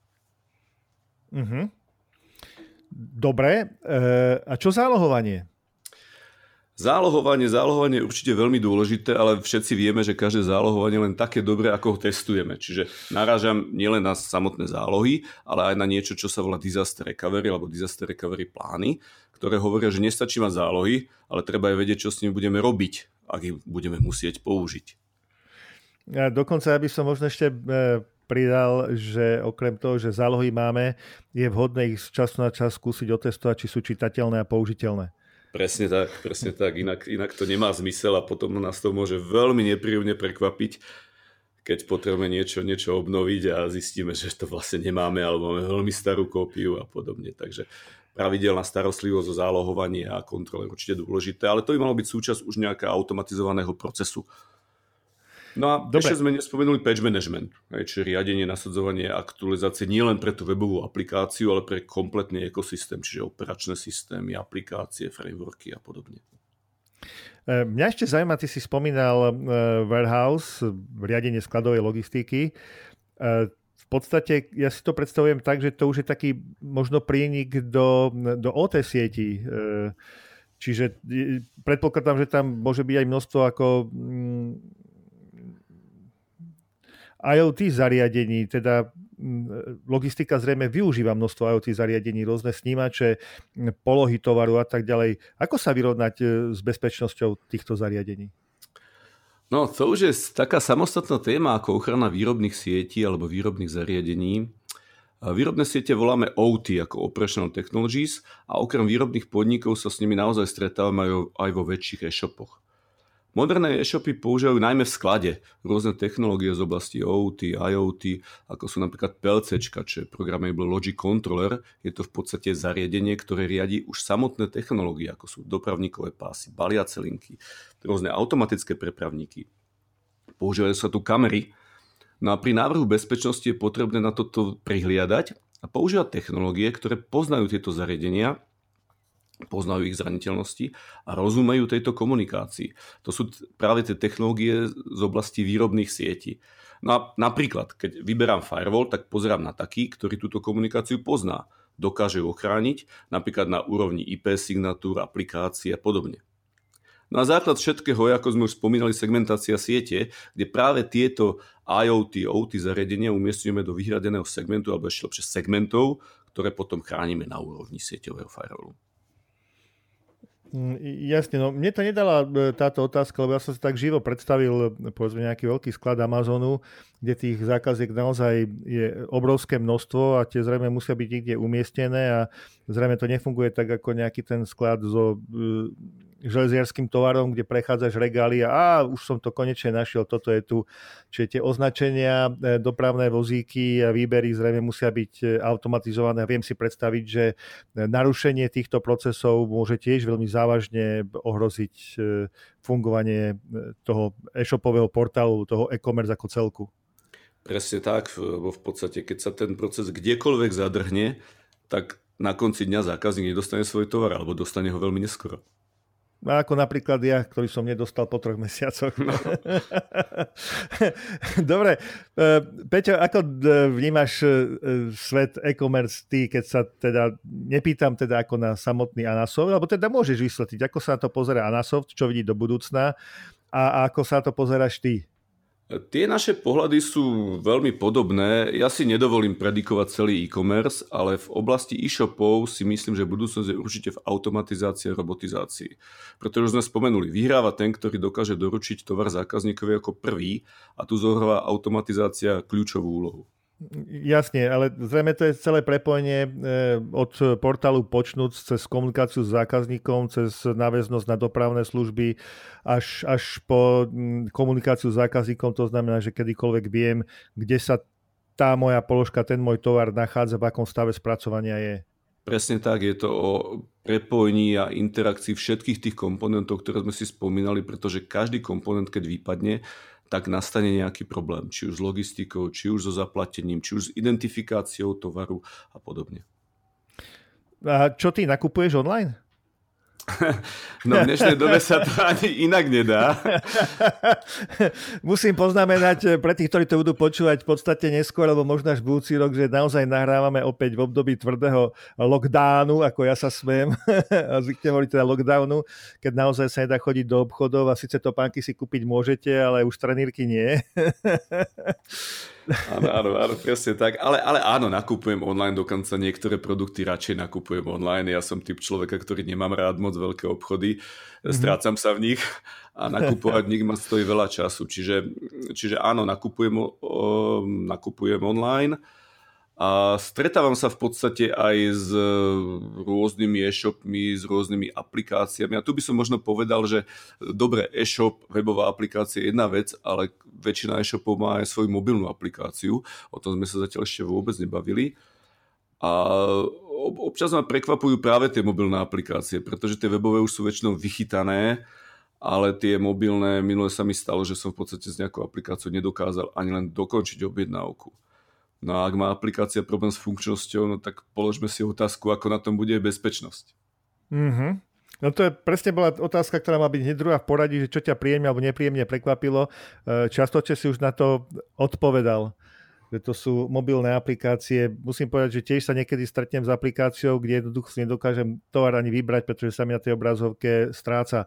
Mm-hmm. Dobre, e, a čo zálohovanie? Zálohovanie, zálohovanie je určite veľmi dôležité, ale všetci vieme, že každé zálohovanie je len také dobré, ako ho testujeme. Čiže narážam nielen na samotné zálohy, ale aj na niečo, čo sa volá disaster recovery alebo disaster recovery plány, ktoré hovoria, že nestačí mať zálohy, ale treba aj vedieť, čo s nimi budeme robiť, ak ich budeme musieť použiť. Ja dokonca by som možno ešte e, pridal, že okrem toho, že zálohy máme, je vhodné ich z času na čas skúsiť otestovať, či sú čitateľné a použiteľné. Presne tak, presne tak. Inak, inak to nemá zmysel a potom nás to môže veľmi nepríjemne prekvapiť, keď potrebujeme niečo, niečo obnoviť a zistíme, že to vlastne nemáme alebo máme veľmi starú kópiu a podobne. Takže pravidelná starostlivosť o zálohovanie a kontrole je určite dôležité, ale to by malo byť súčasť už nejakého automatizovaného procesu. No a Dobre. ešte sme nespomenuli patch management, čiže riadenie, nasadzovanie aktualizácie nielen pre tú webovú aplikáciu, ale pre kompletný ekosystém, čiže operačné systémy, aplikácie, frameworky a podobne. E, mňa ešte zaujíma, ty si spomínal e, warehouse, riadenie skladovej logistiky. E, v podstate ja si to predstavujem tak, že to už je taký možno prienik do, do OT sieti. Čiže predpokladám, že tam môže byť aj množstvo ako mm, IoT zariadení, teda logistika zrejme využíva množstvo IoT zariadení, rôzne snímače, polohy tovaru a tak ďalej. Ako sa vyrovnať e, s bezpečnosťou týchto zariadení? No, to už je taká samostatná téma ako ochrana výrobných sietí alebo výrobných zariadení. Výrobné siete voláme OT ako Operational Technologies a okrem výrobných podnikov sa s nimi naozaj stretávame aj vo väčších e-shopoch. Moderné e-shopy používajú najmä v sklade rôzne technológie z oblasti OT, IoT, ako sú napríklad PLC, čo je Programmable Logic Controller. Je to v podstate zariadenie, ktoré riadi už samotné technológie, ako sú dopravníkové pásy, baliace linky, rôzne automatické prepravníky. Používajú sa tu kamery. No a pri návrhu bezpečnosti je potrebné na toto prihliadať a používať technológie, ktoré poznajú tieto zariadenia poznajú ich zraniteľnosti a rozumejú tejto komunikácii. To sú práve tie technológie z oblasti výrobných sietí. No a napríklad, keď vyberám firewall, tak pozerám na taký, ktorý túto komunikáciu pozná. Dokáže ju ochrániť, napríklad na úrovni IP signatúr, aplikácií a podobne. No základ všetkého ako sme už spomínali, segmentácia siete, kde práve tieto IoT, OT zariadenia umiestňujeme do vyhradeného segmentu alebo ešte lepšie segmentov, ktoré potom chránime na úrovni sieťového firewallu. Mm, jasne, no mne to nedala e, táto otázka, lebo ja som si tak živo predstavil povedzme nejaký veľký sklad Amazonu, kde tých zákaziek naozaj je obrovské množstvo a tie zrejme musia byť niekde umiestnené a zrejme to nefunguje tak ako nejaký ten sklad so e, železiarským tovarom, kde prechádzaš regály a, a už som to konečne našiel, toto je tu. Čiže tie označenia, e, dopravné vozíky a výbery zrejme musia byť e, automatizované. Viem si predstaviť, že e, narušenie týchto procesov môže tiež veľmi závažne ohroziť fungovanie toho e-shopového portálu, toho e-commerce ako celku. Presne tak, lebo v podstate, keď sa ten proces kdekoľvek zadrhne, tak na konci dňa zákazník nedostane svoj tovar alebo dostane ho veľmi neskoro. Ako napríklad ja, ktorý som nedostal po troch mesiacoch. No. Dobre. E, Peťo, ako vnímaš e, svet e-commerce ty, keď sa teda, nepýtam teda ako na samotný Anasoft, alebo teda môžeš vysvetliť, ako sa na to pozera Anasoft, čo vidí do budúcna a ako sa to pozeráš ty? Tie naše pohľady sú veľmi podobné. Ja si nedovolím predikovať celý e-commerce, ale v oblasti e-shopov si myslím, že budúcnosť je určite v automatizácii a robotizácii. Pretože už sme spomenuli, vyhráva ten, ktorý dokáže doručiť tovar zákazníkovi ako prvý a tu zohráva automatizácia kľúčovú úlohu. Jasne, ale zrejme to je celé prepojenie eh, od portálu počnúc cez komunikáciu s zákazníkom, cez náväznosť na dopravné služby, až, až po komunikáciu s zákazníkom, to znamená, že kedykoľvek viem, kde sa tá moja položka, ten môj tovar nachádza, v akom stave spracovania je. Presne tak, je to o prepojení a interakcii všetkých tých komponentov, ktoré sme si spomínali, pretože každý komponent, keď vypadne, tak nastane nejaký problém, či už s logistikou, či už so zaplatením, či už s identifikáciou tovaru a podobne. A čo ty nakupuješ online? No v dnešnej dobe sa to ani inak nedá. Musím poznamenať eh, pre tých, ktorí to budú počúvať v podstate neskôr, alebo možno až budúci rok, že naozaj nahrávame opäť v období tvrdého lockdownu, ako ja sa smiem, a zvykne hovoriť teda lockdownu, keď naozaj sa nedá chodiť do obchodov a síce to pánky si kúpiť môžete, ale už trenírky nie. Áno, áno, áno, presne tak. Ale, ale áno, nakupujem online, dokonca niektoré produkty radšej nakupujem online. Ja som typ človeka, ktorý nemám rád moc veľké obchody, mm-hmm. strácam sa v nich a nakupovať v nich ma stojí veľa času. Čiže, čiže áno, nakupujem, o, nakupujem online a stretávam sa v podstate aj s e, rôznymi e-shopmi, s rôznymi aplikáciami. A tu by som možno povedal, že dobre, e-shop, webová aplikácia je jedna vec, ale väčšina e-shopov má aj svoju mobilnú aplikáciu. O tom sme sa zatiaľ ešte vôbec nebavili. A občas ma prekvapujú práve tie mobilné aplikácie, pretože tie webové už sú väčšinou vychytané, ale tie mobilné, minule sa mi stalo, že som v podstate s nejakou aplikáciou nedokázal ani len dokončiť objednávku. No a ak má aplikácia problém s funkčnosťou, no tak položme si otázku, ako na tom bude bezpečnosť. Mm-hmm. No to je presne bola otázka, ktorá má byť hneď druhá v poradí, že čo ťa príjemne alebo nepríjemne prekvapilo. E, častočne si už na to odpovedal že to sú mobilné aplikácie. Musím povedať, že tiež sa niekedy stretnem s aplikáciou, kde jednoducho si nedokážem tovar ani vybrať, pretože sa mi na tej obrazovke stráca.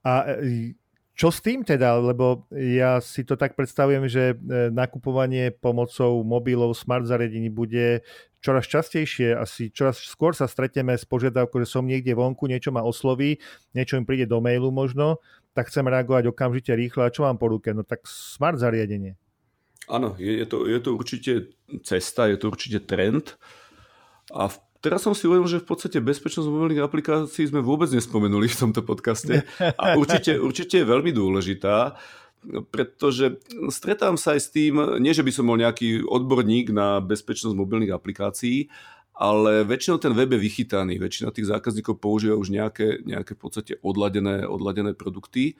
A e, čo s tým teda? Lebo ja si to tak predstavujem, že e, nakupovanie pomocou mobilov, smart zariadení bude čoraz častejšie, asi čoraz skôr sa stretneme s požiadavkou, že som niekde vonku, niečo ma osloví, niečo mi príde do mailu možno, tak chcem reagovať okamžite rýchlo a čo mám po ruke? No tak smart zariadenie. Áno, je, je, to, je to určite cesta, je to určite trend a v Teraz som si uvedomil, že v podstate bezpečnosť mobilných aplikácií sme vôbec nespomenuli v tomto podcaste. A určite, určite je veľmi dôležitá, pretože stretám sa aj s tým, nie že by som bol nejaký odborník na bezpečnosť mobilných aplikácií, ale väčšinou ten web je vychytaný, väčšina tých zákazníkov používa už nejaké, nejaké v podstate odladené, odladené produkty,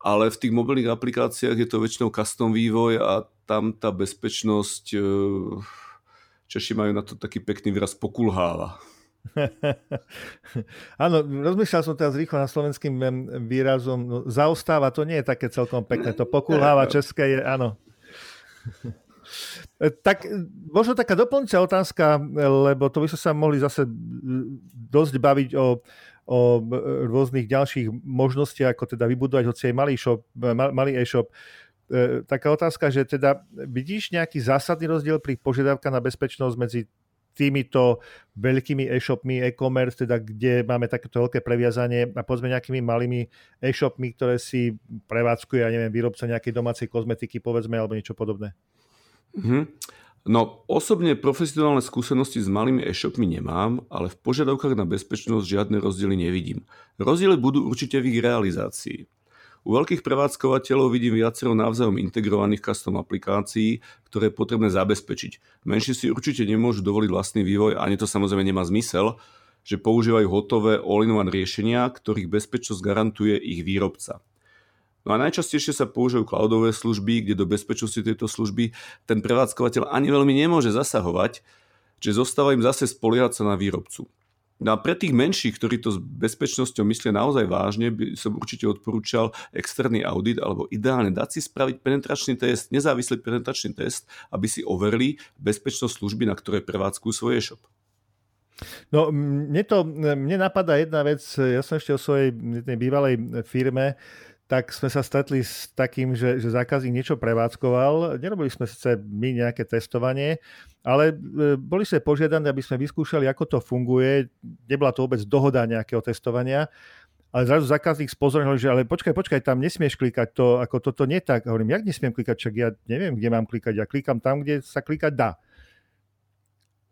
ale v tých mobilných aplikáciách je to väčšinou custom vývoj a tam tá bezpečnosť Češi majú na to taký pekný výraz pokulháva. Áno, rozmýšľal som teraz rýchlo na slovenským výrazom. No, zaostáva, to nie je také celkom pekné. To pokulháva české je, áno. Tak možno taká doplňujúca otázka, lebo to by sme sa mohli zase dosť baviť o o rôznych ďalších možnostiach, ako teda vybudovať hoci aj malý, shop, malý e-shop. E, taká otázka, že teda vidíš nejaký zásadný rozdiel pri požiadavka na bezpečnosť medzi týmito veľkými e-shopmi, e-commerce, teda kde máme takéto veľké previazanie a povedzme nejakými malými e-shopmi, ktoré si prevádzkuje, ja neviem, výrobca nejakej domácej kozmetiky, povedzme, alebo niečo podobné. Mm-hmm. No, osobne profesionálne skúsenosti s malými e-shopmi nemám, ale v požiadavkách na bezpečnosť žiadne rozdiely nevidím. Rozdiely budú určite v ich realizácii. U veľkých prevádzkovateľov vidím viacero navzájom integrovaných custom aplikácií, ktoré je potrebné zabezpečiť. Menší si určite nemôžu dovoliť vlastný vývoj, ani to samozrejme nemá zmysel, že používajú hotové all-in-one riešenia, ktorých bezpečnosť garantuje ich výrobca. No a najčastejšie sa používajú cloudové služby, kde do bezpečnosti tejto služby ten prevádzkovateľ ani veľmi nemôže zasahovať, že zostáva im zase spoliehať sa na výrobcu. No a pre tých menších, ktorí to s bezpečnosťou myslia naozaj vážne, by som určite odporúčal externý audit alebo ideálne dať si spraviť penetračný test, nezávislý penetračný test, aby si overili bezpečnosť služby, na ktoré prevádzkujú svoj e-shop. No, mne, to, mne napadá jedna vec, ja som ešte o svojej bývalej firme tak sme sa stretli s takým, že, že zákazník niečo prevádzkoval. Nerobili sme sice my nejaké testovanie, ale e, boli sme požiadaní, aby sme vyskúšali, ako to funguje. Nebola to vôbec dohoda nejakého testovania, ale zrazu zákazník spozornil, že ale počkaj, počkaj, tam nesmieš klikať to, ako toto nie tak. A hovorím, jak nesmiem klikať, čak ja neviem, kde mám klikať. Ja klikám tam, kde sa klikať dá.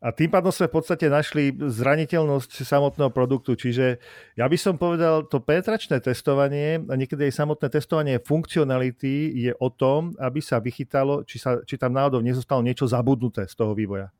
A tým pádom sme v podstate našli zraniteľnosť samotného produktu. Čiže ja by som povedal, to penetračné testovanie a niekedy aj samotné testovanie funkcionality je o tom, aby sa vychytalo, či, sa, či tam náhodou nezostalo niečo zabudnuté z toho vývoja.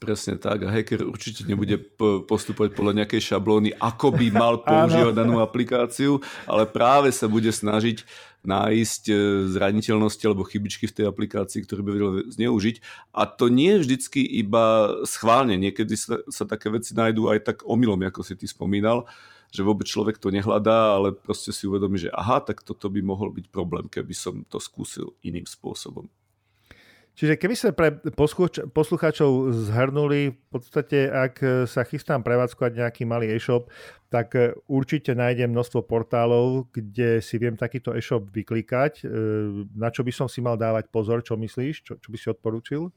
Presne tak a hacker určite nebude postupovať podľa nejakej šablóny, ako by mal používať danú aplikáciu, ale práve sa bude snažiť nájsť e, zraniteľnosti alebo chybičky v tej aplikácii, ktoré by vedel zneužiť. A to nie je vždycky iba schválne. Niekedy sa, sa také veci nájdú aj tak omylom, ako si ty spomínal, že vôbec človek to nehľadá, ale proste si uvedomí, že aha, tak toto by mohol byť problém, keby som to skúsil iným spôsobom. Čiže keby sme pre poslucháčov zhrnuli, v podstate ak sa chystám prevádzkovať nejaký malý e-shop, tak e, určite nájdem množstvo portálov, kde si viem takýto e-shop vyklikať. E, na čo by som si mal dávať pozor, čo myslíš, čo, čo by si odporúčil?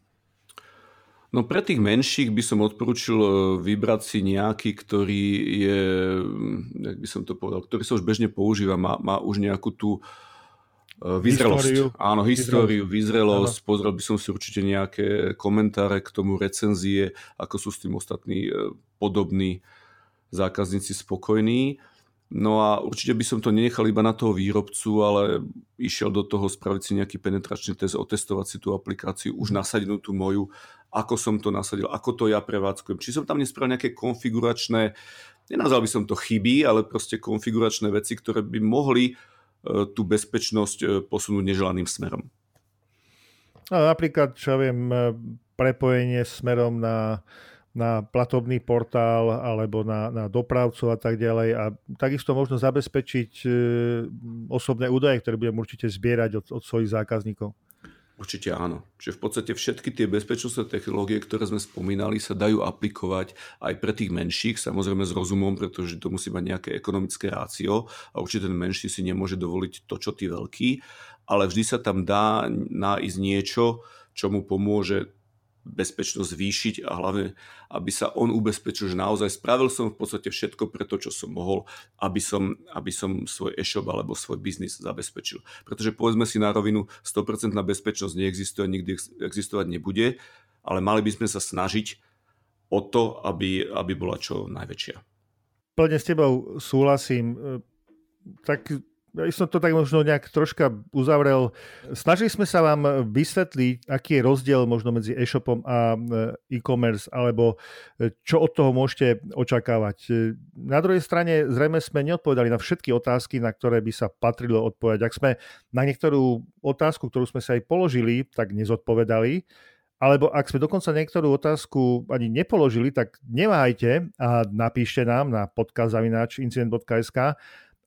No pre tých menších by som odporúčil e, vybrať si nejaký, ktorý je, jak by som to povedal, ktorý sa už bežne používa, má, má už nejakú tú Eh, vyzrelosť. Históriu. Áno, históriu, vyzrelosť. Áno. Pozrel by som si určite nejaké komentáre k tomu, recenzie, ako sú s tým ostatní eh, podobní zákazníci spokojní. No a určite by som to nenechal iba na toho výrobcu, ale išiel do toho spraviť si nejaký penetračný test, otestovať si tú aplikáciu, už nasadenú tú moju, ako som to nasadil, ako to ja prevádzkujem. Či som tam nespravil nejaké konfiguračné, nenazval by som to chyby, ale proste konfiguračné veci, ktoré by mohli E, tú bezpečnosť e, posunúť neželaným smerom. A napríklad, čo viem, e, prepojenie smerom na, na platobný portál alebo na, na dopravcov a tak ďalej. A takisto možno zabezpečiť osobné údaje, ktoré budem určite zbierať od, od svojich zákazníkov. Určite áno. Čiže v podstate všetky tie bezpečnostné technológie, ktoré sme spomínali, sa dajú aplikovať aj pre tých menších, samozrejme s rozumom, pretože to musí mať nejaké ekonomické rácio a určite ten menší si nemôže dovoliť to, čo tí veľký, ale vždy sa tam dá nájsť niečo, čo mu pomôže bezpečnosť zvýšiť a hlavne, aby sa on ubezpečil, že naozaj spravil som v podstate všetko pre to, čo som mohol, aby som, aby som svoj e-shop alebo svoj biznis zabezpečil. Pretože povedzme si na rovinu, 100% bezpečnosť neexistuje, nikdy existovať nebude, ale mali by sme sa snažiť o to, aby, aby bola čo najväčšia. Plne s tebou súhlasím. Tak ja som to tak možno nejak troška uzavrel. Snažili sme sa vám vysvetliť, aký je rozdiel možno medzi e-shopom a e, e-commerce, alebo e, čo od toho môžete očakávať. Na druhej strane zrejme sme neodpovedali na všetky otázky, na ktoré by sa patrilo odpovedať. Ak sme na niektorú otázku, ktorú sme sa aj položili, tak nezodpovedali, alebo ak sme dokonca niektorú otázku ani nepoložili, tak neváhajte a napíšte nám na podcast.incident.sk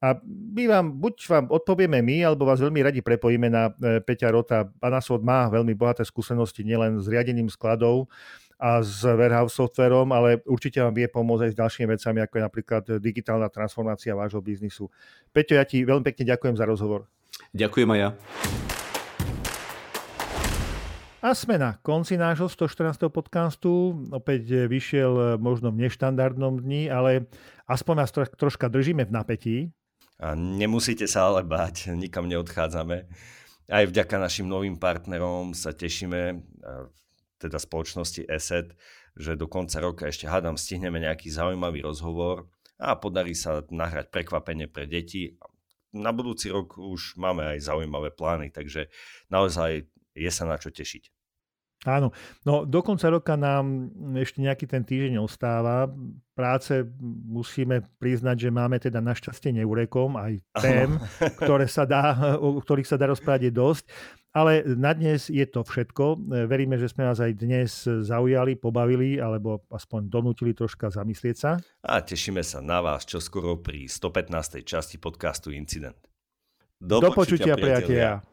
a my vám, buď vám odpovieme my, alebo vás veľmi radi prepojíme na e, Peťa Rota. Panasod má veľmi bohaté skúsenosti nielen s riadením skladov, a s warehouse softverom, ale určite vám vie pomôcť aj s ďalšími vecami, ako je napríklad digitálna transformácia vášho biznisu. Peťo, ja ti veľmi pekne ďakujem za rozhovor. Ďakujem aj ja. A sme na konci nášho 114. podcastu. Opäť vyšiel možno v neštandardnom dni, ale aspoň nás troška držíme v napätí. A nemusíte sa ale báť, nikam neodchádzame. Aj vďaka našim novým partnerom sa tešíme, teda spoločnosti ESET, že do konca roka ešte hádam stihneme nejaký zaujímavý rozhovor a podarí sa nahrať prekvapenie pre deti. Na budúci rok už máme aj zaujímavé plány, takže naozaj je sa na čo tešiť. Áno, no do konca roka nám ešte nejaký ten týždeň ostáva. Práce musíme priznať, že máme teda našťastie neurekom, aj tém, ktoré sa dá, o ktorých sa dá rozprávať je dosť. Ale na dnes je to všetko. Veríme, že sme vás aj dnes zaujali, pobavili, alebo aspoň donútili troška zamyslieť sa. A tešíme sa na vás čoskoro pri 115. časti podcastu Incident. Do, Do počutia, počutia priatelia. priatelia.